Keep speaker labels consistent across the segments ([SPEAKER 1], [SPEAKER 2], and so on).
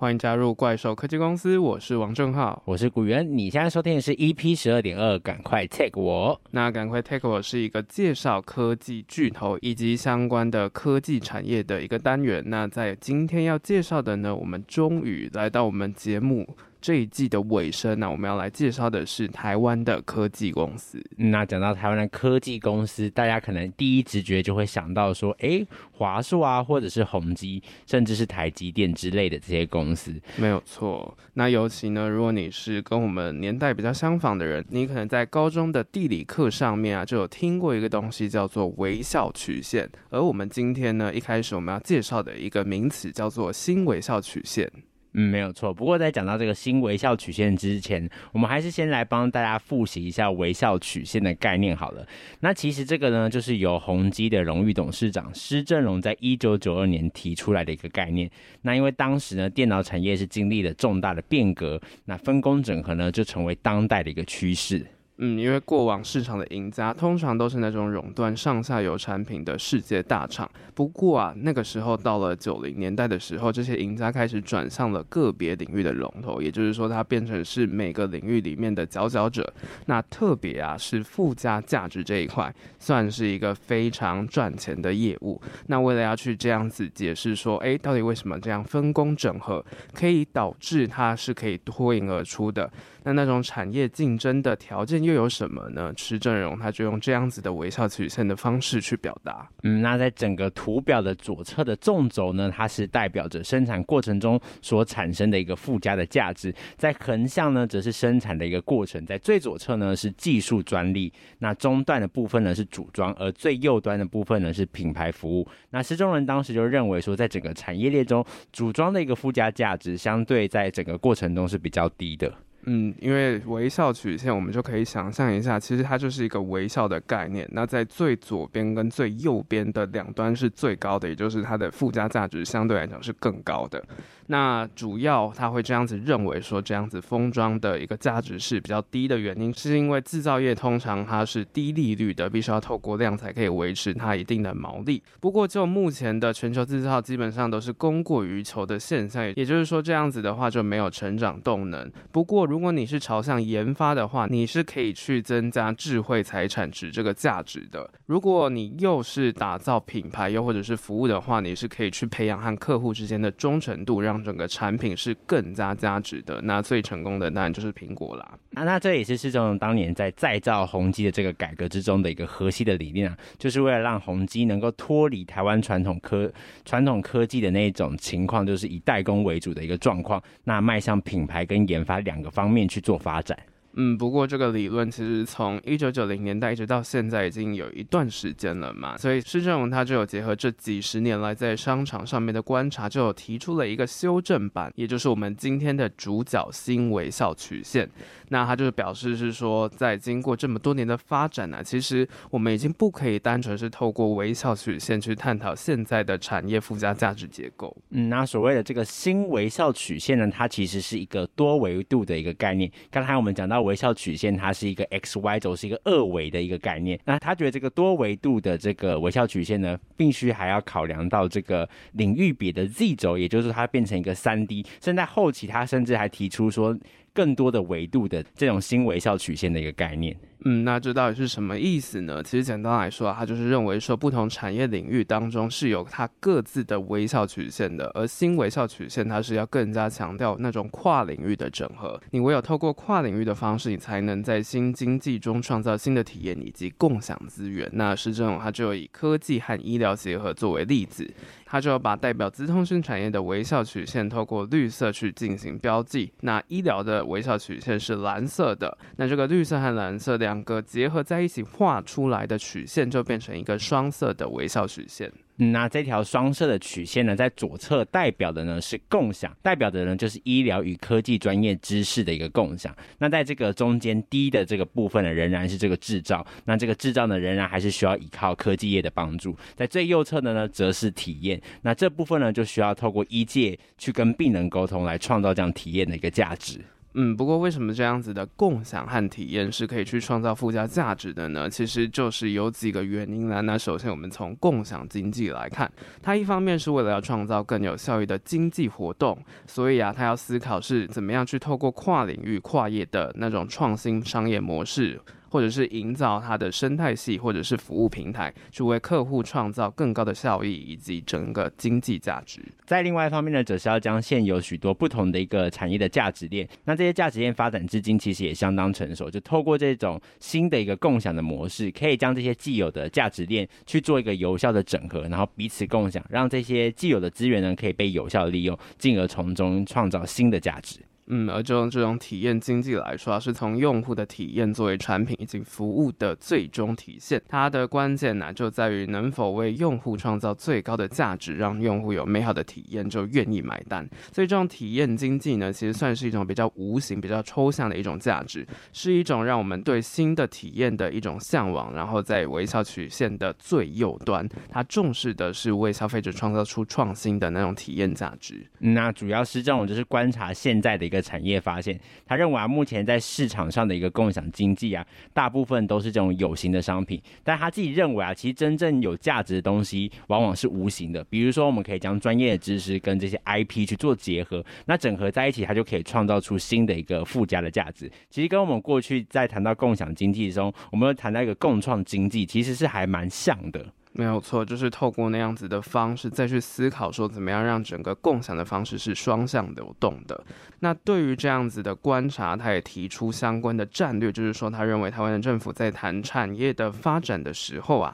[SPEAKER 1] 欢迎加入怪兽科技公司，我是王正浩，
[SPEAKER 2] 我是古元。你现在收听的是 EP 十二点二，赶快 take 我。
[SPEAKER 1] 那赶快 take 我是一个介绍科技巨头以及相关的科技产业的一个单元。那在今天要介绍的呢，我们终于来到我们节目。这一季的尾声呢、啊，我们要来介绍的是台湾的科技公司。
[SPEAKER 2] 那讲到台湾的科技公司，大家可能第一直觉就会想到说，诶，华硕啊，或者是宏基，甚至是台积电之类的这些公司。
[SPEAKER 1] 没有错。那尤其呢，如果你是跟我们年代比较相仿的人，你可能在高中的地理课上面啊，就有听过一个东西叫做微笑曲线。而我们今天呢，一开始我们要介绍的一个名词叫做新微笑曲线。
[SPEAKER 2] 嗯，没有错。不过在讲到这个新微笑曲线之前，我们还是先来帮大家复习一下微笑曲线的概念好了。那其实这个呢，就是由宏基的荣誉董事长施正荣在一九九二年提出来的一个概念。那因为当时呢，电脑产业是经历了重大的变革，那分工整合呢，就成为当代的一个趋势。
[SPEAKER 1] 嗯，因为过往市场的赢家通常都是那种垄断上下游产品的世界大厂。不过啊，那个时候到了九零年代的时候，这些赢家开始转向了个别领域的龙头，也就是说，它变成是每个领域里面的佼佼者。那特别啊，是附加价值这一块，算是一个非常赚钱的业务。那为了要去这样子解释说，哎，到底为什么这样分工整合可以导致它是可以脱颖而出的？那那种产业竞争的条件又有什么呢？施正荣他就用这样子的微笑曲线的方式去表达。
[SPEAKER 2] 嗯，那在整个图表的左侧的纵轴呢，它是代表着生产过程中所产生的一个附加的价值；在横向呢，则是生产的一个过程；在最左侧呢是技术专利，那中段的部分呢是组装，而最右端的部分呢是品牌服务。那施正荣当时就认为说，在整个产业链中，组装的一个附加价值相对在整个过程中是比较低的。
[SPEAKER 1] 嗯，因为微笑曲线，我们就可以想象一下，其实它就是一个微笑的概念。那在最左边跟最右边的两端是最高的，也就是它的附加价值相对来讲是更高的。那主要他会这样子认为说，这样子封装的一个价值是比较低的原因，是因为制造业通常它是低利率的，必须要透过量才可以维持它一定的毛利。不过就目前的全球制造基本上都是供过于求的现象，也就是说这样子的话就没有成长动能。不过如果你是朝向研发的话，你是可以去增加智慧财产值这个价值的。如果你又是打造品牌又或者是服务的话，你是可以去培养和客户之间的忠诚度，让整个产品是更加价值的，那最成功的当然就是苹果啦。
[SPEAKER 2] 啊，那这也是施正当年在再造宏基的这个改革之中的一个核心的理念啊，就是为了让宏基能够脱离台湾传统科传统科技的那一种情况，就是以代工为主的一个状况，那迈向品牌跟研发两个方面去做发展。
[SPEAKER 1] 嗯，不过这个理论其实从一九九零年代一直到现在已经有一段时间了嘛，所以施正荣他就有结合这几十年来在商场上面的观察，就有提出了一个修正版，也就是我们今天的主角新微笑曲线。那他就是表示是说，在经过这么多年的发展呢、其实我们已经不可以单纯是透过微笑曲线去探讨现在的产业附加价值结构。
[SPEAKER 2] 嗯，那所谓的这个新微笑曲线呢，它其实是一个多维度的一个概念。刚才我们讲到。微笑曲线它是一个 x y 轴，是一个二维的一个概念。那他觉得这个多维度的这个微笑曲线呢，必须还要考量到这个领域别的 z 轴，也就是它变成一个三 D。甚至在后期，他甚至还提出说。更多的维度的这种新微笑曲线的一个概念，
[SPEAKER 1] 嗯，那这到底是什么意思呢？其实简单来说，它就是认为说不同产业领域当中是有它各自的微笑曲线的，而新微笑曲线它是要更加强调那种跨领域的整合。你唯有透过跨领域的方式，你才能在新经济中创造新的体验以及共享资源。那施正荣它就以科技和医疗结合作为例子。他就要把代表资通讯产业的微笑曲线透过绿色去进行标记，那医疗的微笑曲线是蓝色的，那这个绿色和蓝色的两个结合在一起画出来的曲线就变成一个双色的微笑曲线。
[SPEAKER 2] 那这条双色的曲线呢，在左侧代表的呢是共享，代表的呢就是医疗与科技专业知识的一个共享。那在这个中间低的这个部分呢，仍然是这个制造。那这个制造呢，仍然还是需要依靠科技业的帮助。在最右侧的呢，则是体验。那这部分呢，就需要透过医界去跟病人沟通，来创造这样体验的一个价值。
[SPEAKER 1] 嗯，不过为什么这样子的共享和体验是可以去创造附加价值的呢？其实就是有几个原因啦。那首先我们从共享经济来看，它一方面是为了要创造更有效益的经济活动，所以啊，它要思考是怎么样去透过跨领域、跨业的那种创新商业模式。或者是营造它的生态系，或者是服务平台，去为客户创造更高的效益以及整个经济价值。
[SPEAKER 2] 在另外一方面呢，则是要将现有许多不同的一个产业的价值链，那这些价值链发展至今其实也相当成熟，就透过这种新的一个共享的模式，可以将这些既有的价值链去做一个有效的整合，然后彼此共享，让这些既有的资源呢可以被有效利用，进而从中创造新的价值。
[SPEAKER 1] 嗯，而就用这种体验经济来说啊，是从用户的体验作为产品以及服务的最终体现。它的关键呢，就在于能否为用户创造最高的价值，让用户有美好的体验，就愿意买单。所以，这种体验经济呢，其实算是一种比较无形、比较抽象的一种价值，是一种让我们对新的体验的一种向往。然后，在微笑曲线的最右端，它重视的是为消费者创造出创新的那种体验价值。
[SPEAKER 2] 那主要是这种，就是观察现在的一个。产业发现，他认为啊，目前在市场上的一个共享经济啊，大部分都是这种有形的商品。但他自己认为啊，其实真正有价值的东西，往往是无形的。比如说，我们可以将专业的知识跟这些 IP 去做结合，那整合在一起，它就可以创造出新的一个附加的价值。其实跟我们过去在谈到共享经济中，我们谈到一个共创经济，其实是还蛮像的。
[SPEAKER 1] 没有错，就是透过那样子的方式再去思考，说怎么样让整个共享的方式是双向流动的。那对于这样子的观察，他也提出相关的战略，就是说他认为台湾的政府在谈产业的发展的时候啊。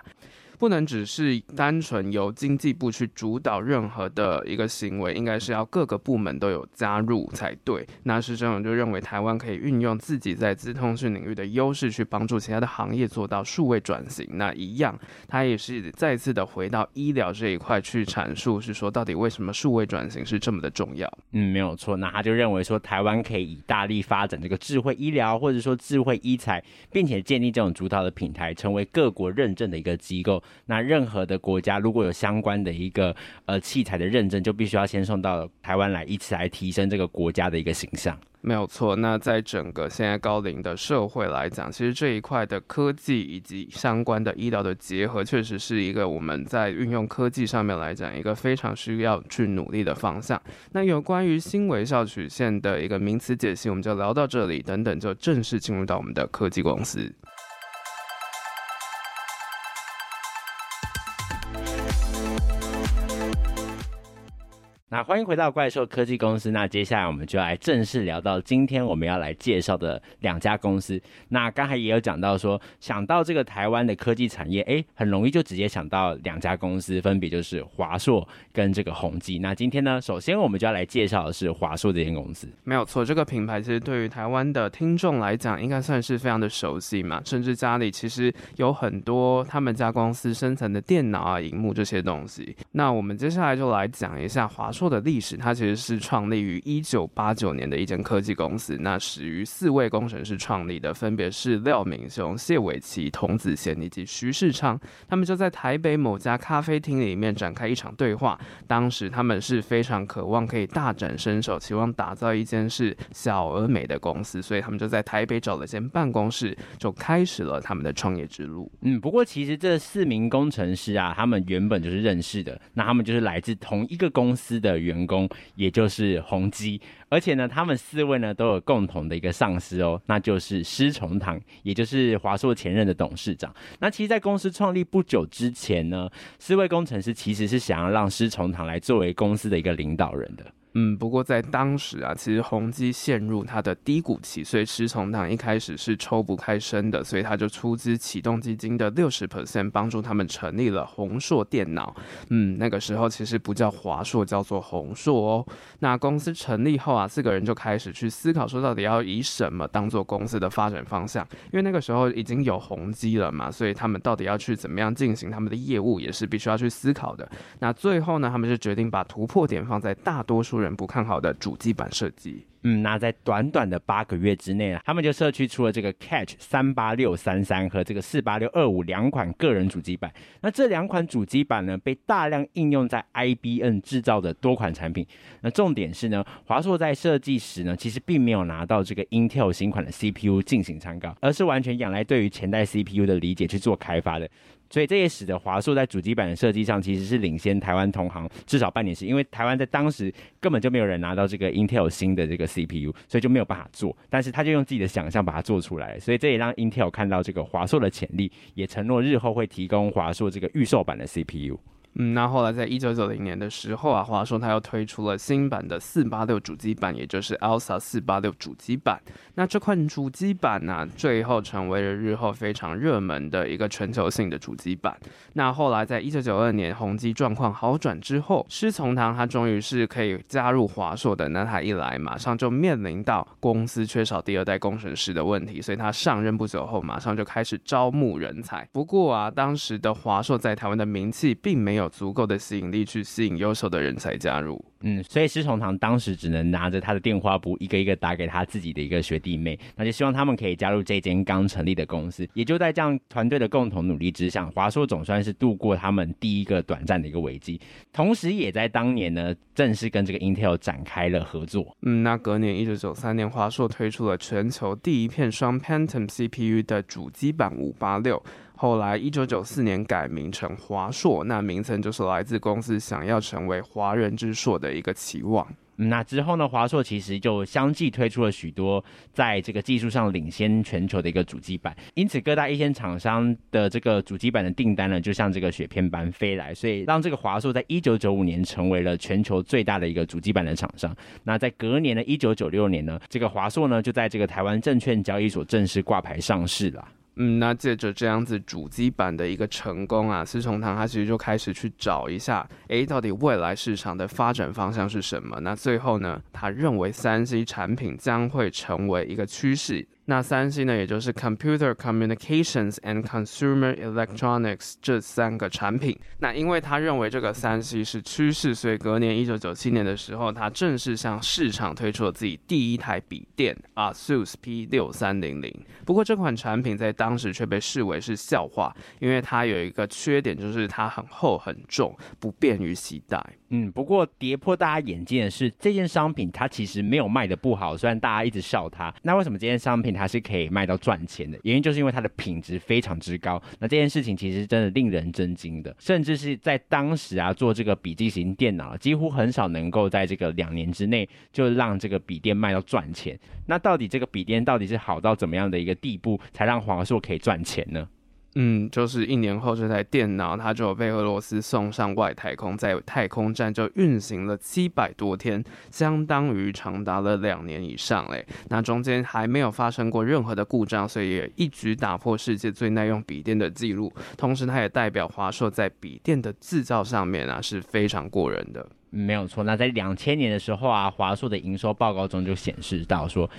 [SPEAKER 1] 不能只是单纯由经济部去主导任何的一个行为，应该是要各个部门都有加入才对。那施政荣就认为，台湾可以运用自己在资通讯领域的优势，去帮助其他的行业做到数位转型。那一样，他也是再次的回到医疗这一块去阐述，是说到底为什么数位转型是这么的重要？
[SPEAKER 2] 嗯，没有错。那他就认为说，台湾可以以大力发展这个智慧医疗，或者说智慧医材，并且建立这种主导的平台，成为各国认证的一个机构。那任何的国家如果有相关的一个呃器材的认证，就必须要先送到台湾来，以此来提升这个国家的一个形象。
[SPEAKER 1] 没有错。那在整个现在高龄的社会来讲，其实这一块的科技以及相关的医疗的结合，确实是一个我们在运用科技上面来讲一个非常需要去努力的方向。那有关于新微笑曲线的一个名词解析，我们就聊到这里，等等就正式进入到我们的科技公司。
[SPEAKER 2] 那欢迎回到怪兽科技公司。那接下来我们就来正式聊到今天我们要来介绍的两家公司。那刚才也有讲到说，想到这个台湾的科技产业，哎，很容易就直接想到两家公司，分别就是华硕跟这个宏基。那今天呢，首先我们就要来介绍的是华硕这间公司。
[SPEAKER 1] 没有错，这个品牌其实对于台湾的听众来讲，应该算是非常的熟悉嘛，甚至家里其实有很多他们家公司生产的电脑啊、荧幕这些东西。那我们接下来就来讲一下华硕。的历史，它其实是创立于一九八九年的一间科技公司。那始于四位工程师创立的，分别是廖明雄、谢伟琪、童子贤以及徐世昌。他们就在台北某家咖啡厅里面展开一场对话。当时他们是非常渴望可以大展身手，期望打造一间是小而美的公司，所以他们就在台北找了间办公室，就开始了他们的创业之路。
[SPEAKER 2] 嗯，不过其实这四名工程师啊，他们原本就是认识的，那他们就是来自同一个公司的。的员工，也就是宏基，而且呢，他们四位呢都有共同的一个上司哦，那就是施崇棠，也就是华硕前任的董事长。那其实，在公司创立不久之前呢，四位工程师其实是想要让施崇棠来作为公司的一个领导人的。
[SPEAKER 1] 嗯，不过在当时啊，其实宏基陷入它的低谷期，所以施崇棠一开始是抽不开身的，所以他就出资启动基金的六十 percent，帮助他们成立了宏硕电脑。嗯，那个时候其实不叫华硕，叫做宏硕哦。那公司成立后啊，四个人就开始去思考说，到底要以什么当做公司的发展方向？因为那个时候已经有宏基了嘛，所以他们到底要去怎么样进行他们的业务，也是必须要去思考的。那最后呢，他们就决定把突破点放在大多数人不看好的主机板设计。
[SPEAKER 2] 嗯，那在短短的八个月之内啊，他们就社区出了这个 Catch 三八六三三和这个四八六二五两款个人主机板。那这两款主机板呢，被大量应用在 IBM 制造的多款产品。那重点是呢，华硕在设计时呢，其实并没有拿到这个 Intel 新款的 CPU 进行参考，而是完全仰赖对于前代 CPU 的理解去做开发的。所以这也使得华硕在主机板的设计上其实是领先台湾同行至少半年时，因为台湾在当时根本就没有人拿到这个 Intel 新的这个 CPU，所以就没有办法做。但是他就用自己的想象把它做出来，所以这也让 Intel 看到这个华硕的潜力，也承诺日后会提供华硕这个预售版的 CPU。
[SPEAKER 1] 嗯，那后来在一九九零年的时候啊，华硕它又推出了新版的四八六主机板，也就是 Elsa 四八六主机板。那这款主机板呢、最后成为了日后非常热门的一个全球性的主机板。那后来在一九九二年宏基状况好转之后，施从堂他终于是可以加入华硕的。那他一来，马上就面临到公司缺少第二代工程师的问题，所以他上任不久后，马上就开始招募人才。不过啊，当时的华硕在台湾的名气并没有。有足够的吸引力去吸引优秀的人才加入，
[SPEAKER 2] 嗯，所以施崇堂当时只能拿着他的电话簿，一个一个打给他自己的一个学弟妹，那就希望他们可以加入这间刚成立的公司。也就在这样团队的共同努力之下，华硕总算是度过他们第一个短暂的一个危机，同时也在当年呢正式跟这个 Intel 展开了合作。
[SPEAKER 1] 嗯，那隔年一九九三年，华硕推出了全球第一片双 Pentium CPU 的主机版五八六。后来，一九九四年改名成华硕，那名称就是来自公司想要成为华人之硕的一个期望。
[SPEAKER 2] 那之后呢，华硕其实就相继推出了许多在这个技术上领先全球的一个主机板，因此各大一线厂商的这个主机板的订单呢，就像这个雪片般飞来，所以让这个华硕在一九九五年成为了全球最大的一个主机板的厂商。那在隔年的一九九六年呢，这个华硕呢就在这个台湾证券交易所正式挂牌上市了。
[SPEAKER 1] 嗯，那借着这样子主机版的一个成功啊，思从堂他其实就开始去找一下，诶，到底未来市场的发展方向是什么？那最后呢，他认为三 C 产品将会成为一个趋势。那三 C 呢，也就是 Computer Communications and Consumer Electronics 这三个产品。那因为他认为这个三 C 是趋势，所以隔年一九九七年的时候，他正式向市场推出了自己第一台笔电 ASUS P 六三零零。不过这款产品在当时却被视为是笑话，因为它有一个缺点，就是它很厚很重，不便于携带。
[SPEAKER 2] 嗯，不过跌破大家眼镜的是，这件商品它其实没有卖得不好，虽然大家一直笑它。那为什么这件商品它是可以卖到赚钱的？原因就是因为它的品质非常之高。那这件事情其实真的令人震惊的，甚至是在当时啊，做这个笔记型电脑几乎很少能够在这个两年之内就让这个笔电卖到赚钱。那到底这个笔电到底是好到怎么样的一个地步，才让华硕可以赚钱呢？
[SPEAKER 1] 嗯，就是一年后，这台电脑它就被俄罗斯送上外太空，在太空站就运行了七百多天，相当于长达了两年以上嘞。那中间还没有发生过任何的故障，所以也一举打破世界最耐用笔电的记录。同时，它也代表华硕在笔电的制造上面啊是非常过人的。
[SPEAKER 2] 没有错。那在两千年的时候啊，华硕的营收报告中就显示到说。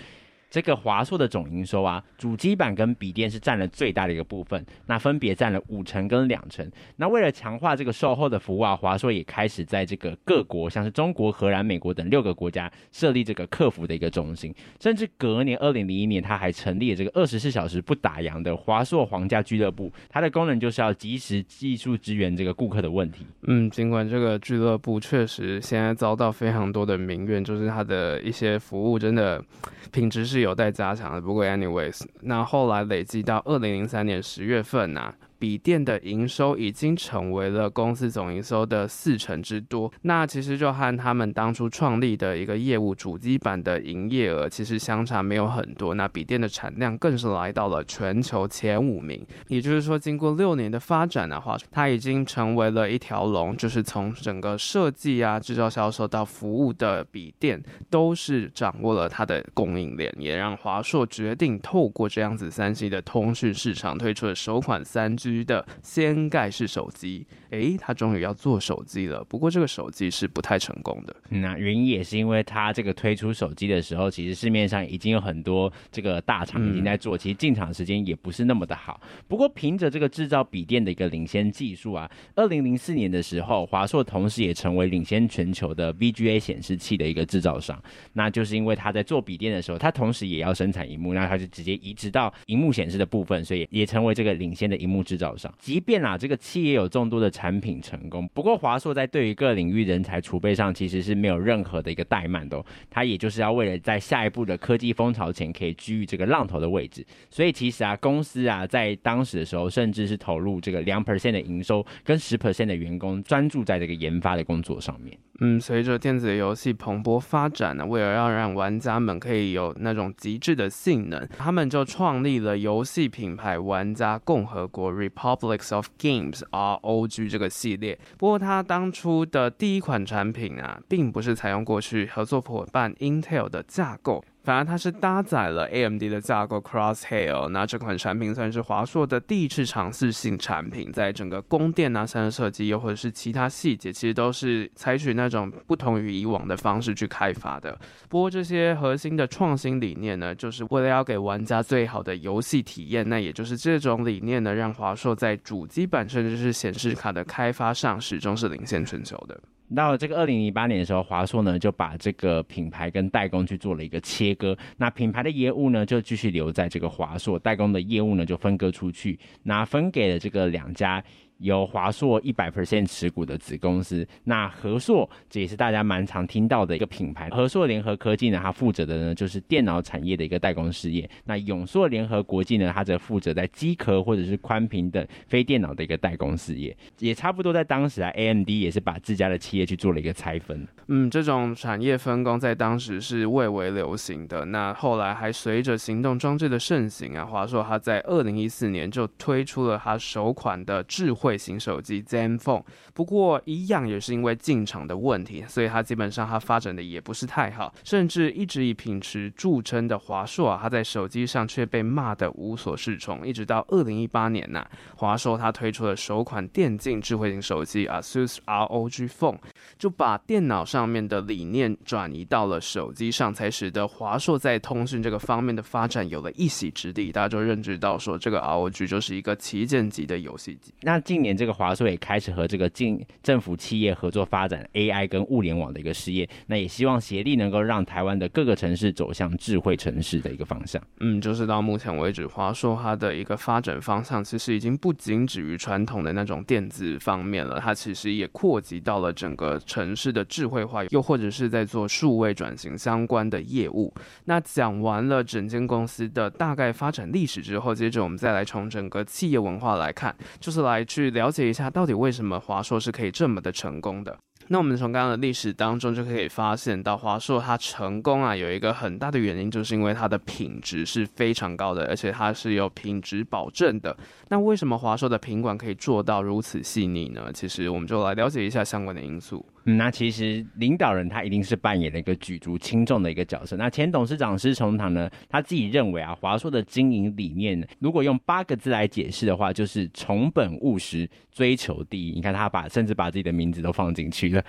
[SPEAKER 2] 这个华硕的总营收啊，主机板跟笔电是占了最大的一个部分，那分别占了五成跟两成。那为了强化这个售后的服务啊，华硕也开始在这个各国，像是中国、荷兰、美国等六个国家设立这个客服的一个中心。甚至隔年二零零一年，他还成立了这个二十四小时不打烊的华硕皇家俱乐部，它的功能就是要及时技术支援这个顾客的问题。
[SPEAKER 1] 嗯，尽管这个俱乐部确实现在遭到非常多的民怨，就是它的一些服务真的品质是有待加强的。不过，anyways，那后来累积到二零零三年十月份呢、笔电的营收已经成为了公司总营收的四成之多，那其实就和他们当初创立的一个业务主机板的营业额其实相差没有很多。那笔电的产量更是来到了全球前五名，也就是说，经过六年的发展的话，它已经成为了一条龙，就是从整个设计啊、制造、销售到服务的笔电，都是掌握了它的供应链，也让华硕决定透过这样子三 C 的通讯市场推出了首款三局的掀盖式手机，诶，他终于要做手机了。不过这个手机是不太成功的。
[SPEAKER 2] 那原因也是因为他这个推出手机的时候，其实市面上已经有很多这个大厂已经在做，嗯、其实进场时间也不是那么的好。不过凭着这个制造笔电的一个领先技术啊，二零零四年的时候，华硕同时也成为领先全球的 VGA 显示器的一个制造商。那就是因为他在做笔电的时候，他同时也要生产荧幕，那他就直接移植到荧幕显示的部分，所以也成为这个领先的荧幕制制造商。即便啊，这个企业有众多的产品成功，不过华硕在对于各领域人才储备上其实是没有任何的一个怠慢的哦。他也就是要为了在下一步的科技风潮前可以居于这个浪头的位置，所以其实啊，公司啊在当时的时候，甚至是投入这个两 percent 的营收跟十 percent 的员工专注在这个研发的工作上面。
[SPEAKER 1] 嗯，随着电子游戏蓬勃发展呢，为了要让玩家们可以有那种极致的性能，他们就创立了游戏品牌玩家共和国 （Republics of Games，ROG） 这个系列。不过，它当初的第一款产品啊，并不是采用过去合作伙伴 Intel 的架构。反而它是搭载了 AMD 的架构 Crosshair，那这款产品算是华硕的第一次尝试性产品，在整个供电啊、散热设计又或者是其他细节，其实都是采取那种不同于以往的方式去开发的。不过这些核心的创新理念呢，就是为了要给玩家最好的游戏体验。那也就是这种理念呢，让华硕在主机板甚至是显示卡的开发上始终是领先全球的。
[SPEAKER 2] 到这个二零零八年的时候，华硕呢就把这个品牌跟代工去做了一个切割，那品牌的业务呢就继续留在这个华硕，代工的业务呢就分割出去，那分给了这个两家。由华硕一百 percent 持股的子公司，那和硕这也是大家蛮常听到的一个品牌。和硕联合科技呢，它负责的呢就是电脑产业的一个代工事业。那永硕联合国际呢，它则负责在机壳或者是宽屏等非电脑的一个代工事业。也差不多在当时啊，AMD 也是把自家的企业去做了一个拆分。
[SPEAKER 1] 嗯，这种产业分工在当时是蔚为流行的。那后来还随着行动装置的盛行啊，华硕它在二零一四年就推出了它首款的智慧。慧型手机 Zen Phone，不过一样也是因为进场的问题，所以它基本上它发展的也不是太好，甚至一直以品质著称的华硕啊，它在手机上却被骂得无所适从。一直到二零一八年呐、华硕它推出了首款电竞智慧型手机 ASUS ROG Phone，就把电脑上面的理念转移到了手机上，才使得华硕在通讯这个方面的发展有了一席之地。大家就认知到说，这个 ROG 就是一个旗舰级的游戏机。
[SPEAKER 2] 那近年这个华硕也开始和这个政政府企业合作发展 AI 跟物联网的一个事业，那也希望协力能够让台湾的各个城市走向智慧城市的一个方向。
[SPEAKER 1] 嗯，就是到目前为止，华硕它的一个发展方向其实已经不仅止于传统的那种电子方面了，它其实也扩及到了整个城市的智慧化，又或者是在做数位转型相关的业务。那讲完了整间公司的大概发展历史之后，接着我们再来从整个企业文化来看，就是来去。去了解一下，到底为什么华硕是可以这么的成功的？那我们从刚刚的历史当中就可以发现到，华硕它成功啊，有一个很大的原因，就是因为它的品质是非常高的，而且它是有品质保证的。那为什么华硕的品管可以做到如此细腻呢？其实我们就来了解一下相关的因素。
[SPEAKER 2] 嗯，那其实领导人他一定是扮演了一个举足轻重的一个角色。那前董事长施崇棠呢，他自己认为啊，华硕的经营理念，如果用八个字来解释的话，就是从本务实，追求第一。你看他把甚至把自己的名字都放进去了。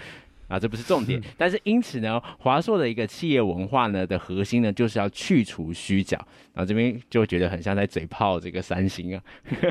[SPEAKER 2] 啊，这不是重点，但是因此呢，华硕的一个企业文化呢的核心呢，就是要去除虚假。然后这边就觉得很像在嘴炮这个三星啊。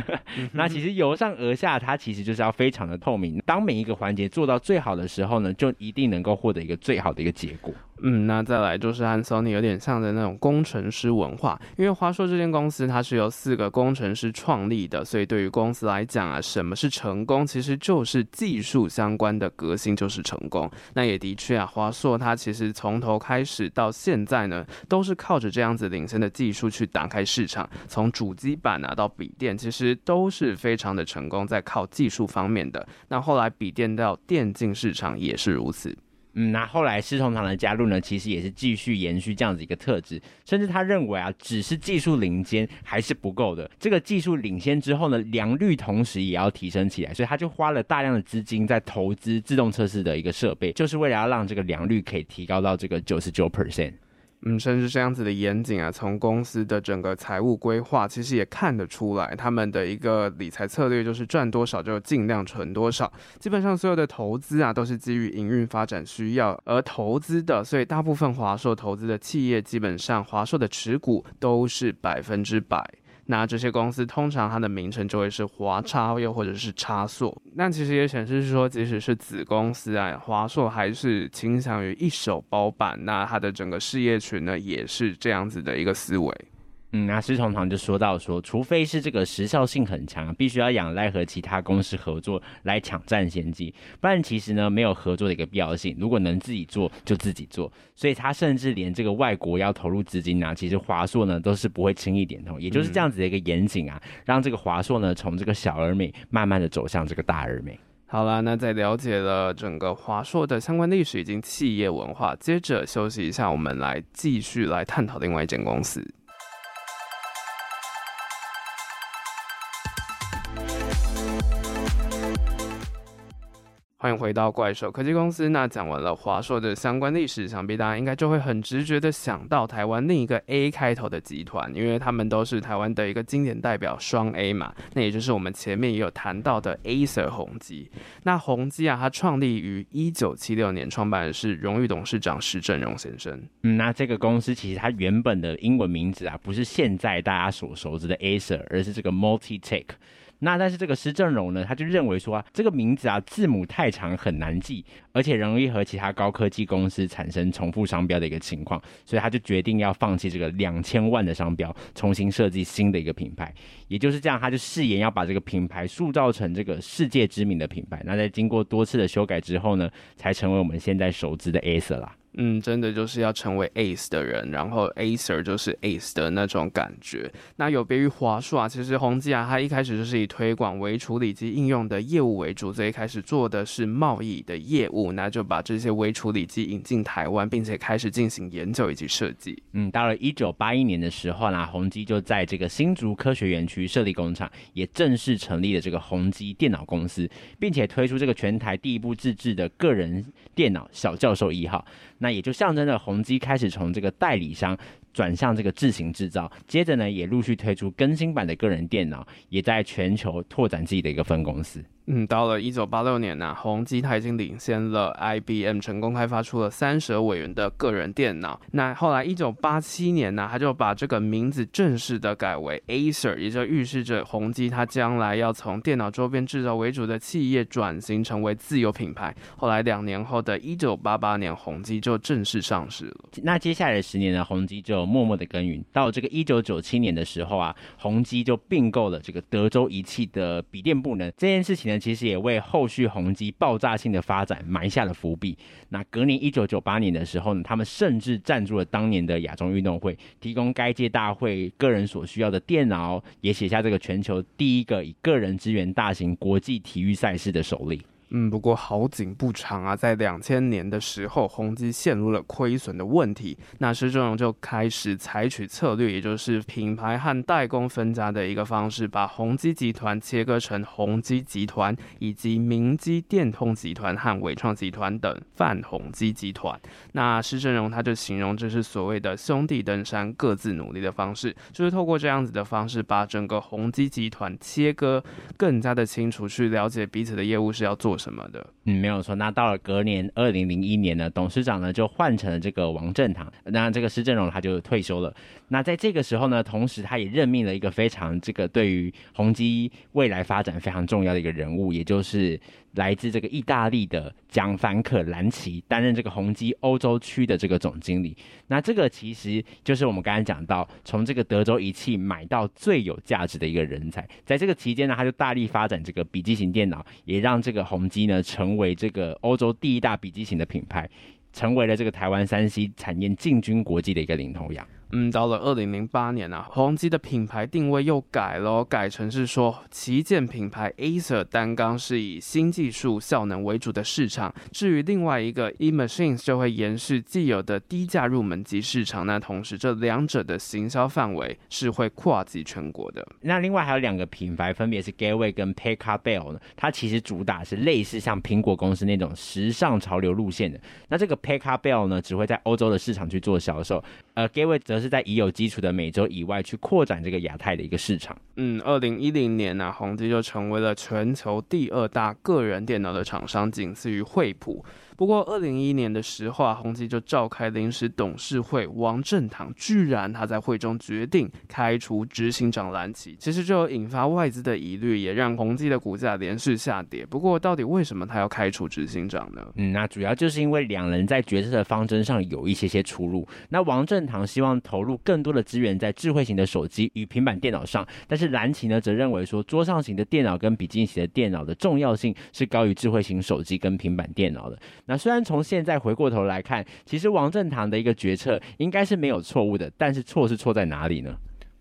[SPEAKER 2] 那其实由上而下，它其实就是要非常的透明。当每一个环节做到最好的时候呢，就一定能够获得一个最好的一个结果。
[SPEAKER 1] 嗯，那再来就是和 Sony 有点像的那种工程师文化，因为华硕这间公司它是由四个工程师创立的，所以对于公司来讲啊，什么是成功，其实就是技术相关的革新就是成功。那也的确啊，华硕它其实从头开始到现在呢，都是靠着这样子领先的技术去打开市场，从主机板啊到笔电，其实都是非常的成功，在靠技术方面的。那后来笔电到电竞市场也是如此。
[SPEAKER 2] 嗯，那后来施崇棠的加入呢，其实也是继续延续这样子一个特质，甚至他认为啊，只是技术领先还是不够的。这个技术领先之后呢，良率同时也要提升起来，所以他就花了大量的资金在投资自动测试的一个设备，就是为了要让这个良率可以提高到这个九十九 percent。
[SPEAKER 1] 嗯，甚至这样子的严谨啊，从公司的整个财务规划，其实也看得出来，他们的一个理财策略就是赚多少就尽量存多少。基本上所有的投资啊，都是基于营运发展需要而投资的，所以大部分华硕投资的企业，基本上华硕的持股都是百分之百。那这些公司通常它的名称就会是华差，又或者是差硕。那其实也显示说，即使是子公司啊，华硕还是倾向于一手包办。那它的整个事业群呢，也是这样子的一个思维。
[SPEAKER 2] 嗯，那施崇棠就说到说，除非是这个时效性很强，必须要仰赖和其他公司合作来抢占先机，不然其实呢没有合作的一个必要性。如果能自己做就自己做，所以他甚至连这个外国要投入资金啊，其实华硕呢都是不会轻易点头。也就是这样子的一个严谨啊，让这个华硕呢从这个小而美慢慢的走向这个大而美。
[SPEAKER 1] 好了，那在了解了整个华硕的相关历史以及企业文化，接着休息一下，我们来继续来探讨另外一间公司。欢迎回到怪兽科技公司。那讲完了华硕的相关历史，想必大家应该就会很直觉的想到台湾另一个 A 开头的集团，因为他们都是台湾的一个经典代表，双 A 嘛。那也就是我们前面也有谈到的 Acer 宏基。那宏基啊，它创立于一九七六年，创办的是荣誉董事长施正荣先生。
[SPEAKER 2] 嗯，那这个公司其实它原本的英文名字啊，不是现在大家所熟知的 Acer，而是这个 Multitech。那但是这个施正荣呢，他就认为说啊，这个名字啊字母太长很难记，而且容易和其他高科技公司产生重复商标的一个情况，所以他就决定要放弃这个两千万的商标，重新设计新的一个品牌。也就是这样，他就誓言要把这个品牌塑造成这个世界知名的品牌。那在经过多次的修改之后呢，才成为我们现在熟知的 Acer 啦。
[SPEAKER 1] 嗯，真的就是要成为 Ace 的人，然后 Acer 就是 Ace 的那种感觉。那有别于华硕啊，其实宏基啊，它一开始就是以推广微处理机应用的业务为主，所以开始做的是贸易的业务，那就把这些微处理机引进台湾，并且开始进行研究以及设计。
[SPEAKER 2] 嗯，到了一九八一年的时候呢，宏基就在这个新竹科学园区设立工厂，也正式成立了这个宏基电脑公司，并且推出这个全台第一部自制的个人电脑小教授一号。那也就象征着宏基开始从这个代理商转向这个自行制造，接着呢也陆续推出更新版的个人电脑，也在全球拓展自己的一个分公司。
[SPEAKER 1] 嗯，到了一九八六年呢、啊，宏基它已经领先了 IBM，成功开发出了三十二位元的个人电脑。那后来一九八七年呢、啊，他就把这个名字正式的改为 Acer，也就预示着宏基它将来要从电脑周边制造为主的企业转型成为自有品牌。后来两年后的一九八八年，宏基就正式上市了。
[SPEAKER 2] 那接下来的十年呢，宏基就默默的耕耘。到这个一九九七年的时候啊，宏基就并购了这个德州仪器的笔电部门。这件事情呢，其实也为后续宏基爆炸性的发展埋下了伏笔。那隔年一九九八年的时候呢，他们甚至赞助了当年的亚中运动会，提供该届大会个人所需要的电脑，也写下这个全球第一个以个人支援大型国际体育赛事的首例。
[SPEAKER 1] 嗯，不过好景不长啊，在两千年的时候，宏基陷入了亏损的问题，那施正荣就开始采取策略，也就是品牌和代工分家的一个方式，把宏基集团切割成宏基集团以及明基电通集团和纬创集团等泛宏基集团。那施正荣他就形容这是所谓的兄弟登山各自努力的方式，就是透过这样子的方式，把整个宏基集团切割更加的清楚，去了解彼此的业务是要做什么的？
[SPEAKER 2] 嗯，没有错。那到了隔年二零零一年呢，董事长呢就换成了这个王振堂，那这个施正荣他就退休了。那在这个时候呢，同时他也任命了一个非常这个对于宏基未来发展非常重要的一个人物，也就是来自这个意大利的蒋凡可兰奇担任这个宏基欧洲区的这个总经理。那这个其实就是我们刚才讲到，从这个德州仪器买到最有价值的一个人才。在这个期间呢，他就大力发展这个笔记型电脑，也让这个宏基呢成为这个欧洲第一大笔记型的品牌，成为了这个台湾三 C 产业进军国际的一个领头羊。
[SPEAKER 1] 嗯，到了二零零八年啊，宏基的品牌定位又改了，改成是说旗舰品牌 Acer 单缸是以新技术效能为主的市场，至于另外一个 eMachines 就会延续既有的低价入门级市场。那同时，这两者的行销范围是会跨及全国的。
[SPEAKER 2] 那另外还有两个品牌，分别是 Gateway 跟 Pacarbell 呢，它其实主打是类似像苹果公司那种时尚潮流路线的。那这个 Pacarbell 呢，只会在欧洲的市场去做销售，而 Gateway 则是在已有基础的美洲以外去扩展这个亚太的一个市场。
[SPEAKER 1] 嗯，二零一零年呢、啊，宏基就成为了全球第二大个人电脑的厂商，仅次于惠普。不过，二零一一年的时候啊，宏基就召开临时董事会，王正堂居然他在会中决定开除执行长蓝旗，其实就引发外资的疑虑，也让宏基的股价连续下跌。不过，到底为什么他要开除执行长呢？
[SPEAKER 2] 嗯，那主要就是因为两人在决策的方针上有一些些出入。那王正堂希望投入更多的资源在智慧型的手机与平板电脑上，但是蓝旗呢则认为说，桌上型的电脑跟笔记型的电脑的重要性是高于智慧型手机跟平板电脑的。那虽然从现在回过头来看，其实王正堂的一个决策应该是没有错误的，但是错是错在哪里呢？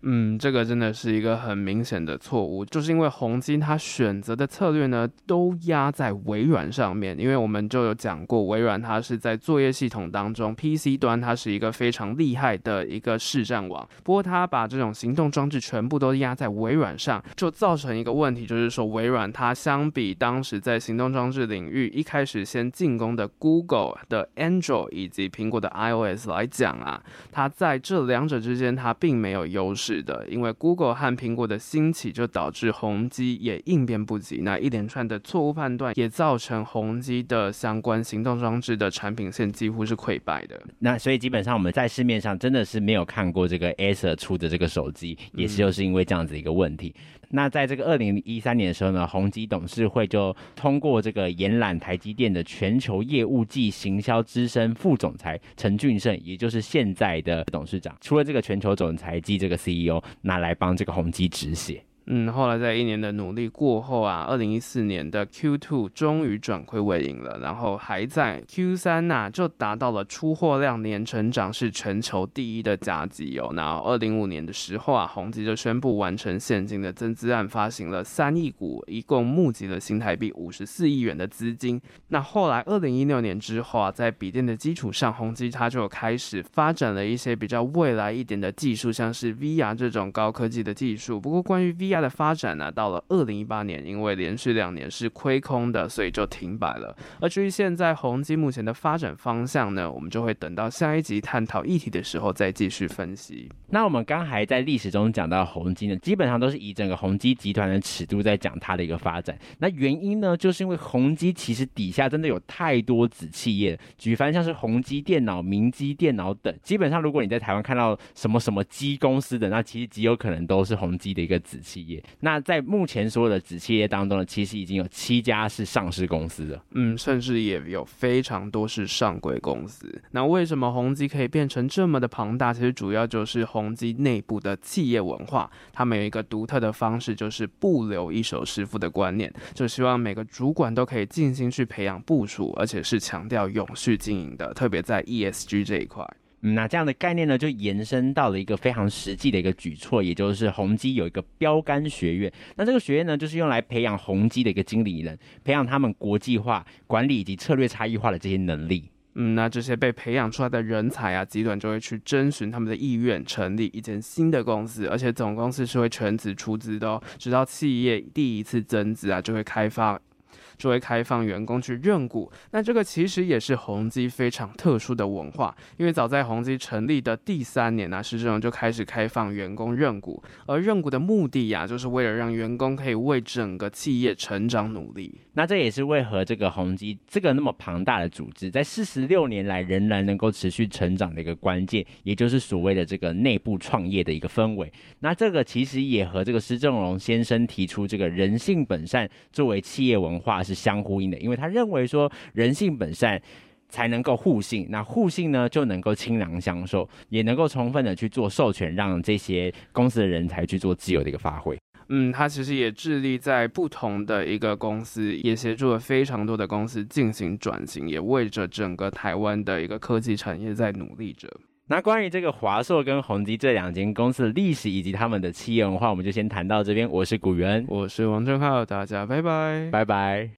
[SPEAKER 1] 嗯，这个真的是一个很明显的错误，就是因为宏基他选择的策略呢，都压在微软上面。因为我们就有讲过，微软它是在作业系统当中，PC 端它是一个非常厉害的一个市占王。不过它把这种行动装置全部都压在微软上，就造成一个问题，就是说微软它相比当时在行动装置领域一开始先进攻的 Google 的 Android 以及苹果的 iOS 来讲啊，它在这两者之间它并没有优势。是的，因为 Google 和苹果的兴起，就导致宏基也应变不及。那一连串的错误判断，也造成宏基的相关行动装置的产品线几乎是溃败的。
[SPEAKER 2] 那所以基本上我们在市面上真的是没有看过这个 Acer 出的这个手机，也是就是因为这样子一个问题。嗯那在这个二零一三年的时候呢，宏基董事会就通过这个延揽台积电的全球业务暨行销资深副总裁陈俊胜，也就是现在的董事长，除了这个全球总裁及这个 CEO 拿来帮这个宏基止血。
[SPEAKER 1] 嗯，后来在一年的努力过后啊，二零一四年的 Q2 终于转亏为盈了，然后还在 Q3 呐、就达到了出货量年成长是全球第一的佳绩哦。那二零五年的时候啊，宏基就宣布完成现金的增资案，发行了三亿股，一共募集了新台币五十四亿元的资金。那后来二零一六年之后啊，在笔电的基础上，宏基它就开始发展了一些比较未来一点的技术，像是 VR 这种高科技的技术。不过关于 VR 它的发展呢，到了二零一八年，因为连续两年是亏空的，所以就停摆了。而至于现在宏基目前的发展方向呢，我们就会等到下一集探讨议题的时候再继续分析。
[SPEAKER 2] 那我们刚才在历史中讲到宏基呢，基本上都是以整个宏基集团的尺度在讲它的一个发展。那原因呢，就是因为宏基其实底下真的有太多子企业，举凡像是宏基电脑、明基电脑等，基本上如果你在台湾看到什么什么基公司的，那其实极有可能都是宏基的一个子企业。那在目前所有的子企业当中呢，其实已经有七家是上市公司的，
[SPEAKER 1] 嗯，甚至也有非常多是上柜公司。那为什么宏基可以变成这么的庞大？其实主要就是宏基内部的企业文化，他们有一个独特的方式，就是不留一手师傅的观念，就希望每个主管都可以尽心去培养部属，而且是强调永续经营的，特别在 ESG 这一块。
[SPEAKER 2] 嗯，那这样的概念呢，就延伸到了一个非常实际的一个举措，也就是宏基有一个标杆学院。那这个学院呢，就是用来培养宏基的一个经理人，培养他们国际化管理以及策略差异化的这些能力。
[SPEAKER 1] 嗯，那这些被培养出来的人才啊，集团就会去征询他们的意愿，成立一间新的公司，而且总公司是会全资出资的哦，直到企业第一次增资啊，就会开发。作为开放员工去认股，那这个其实也是宏基非常特殊的文化，因为早在宏基成立的第三年呢、施正荣就开始开放员工认股，而认股的目的呀、就是为了让员工可以为整个企业成长努力。
[SPEAKER 2] 那这也是为何这个宏基这个那么庞大的组织，在四十六年来仍然能够持续成长的一个关键，也就是所谓的这个内部创业的一个氛围。那这个其实也和这个施正荣先生提出这个人性本善作为企业文化是相呼应的，因为他认为说人性本善才能够互信，那互信呢就能够倾囊相授，也能够充分的去做授权，让这些公司的人才去做自由的一个发挥。
[SPEAKER 1] 嗯，他其实也致力在不同的一个公司，也协助了非常多的公司进行转型，也为着整个台湾的一个科技产业在努力着。
[SPEAKER 2] 那关于这个华硕跟宏基这两间公司的历史以及他们的企业文化，我们就先谈到这边。我是古元，
[SPEAKER 1] 我是王正浩，大家拜拜，
[SPEAKER 2] 拜拜。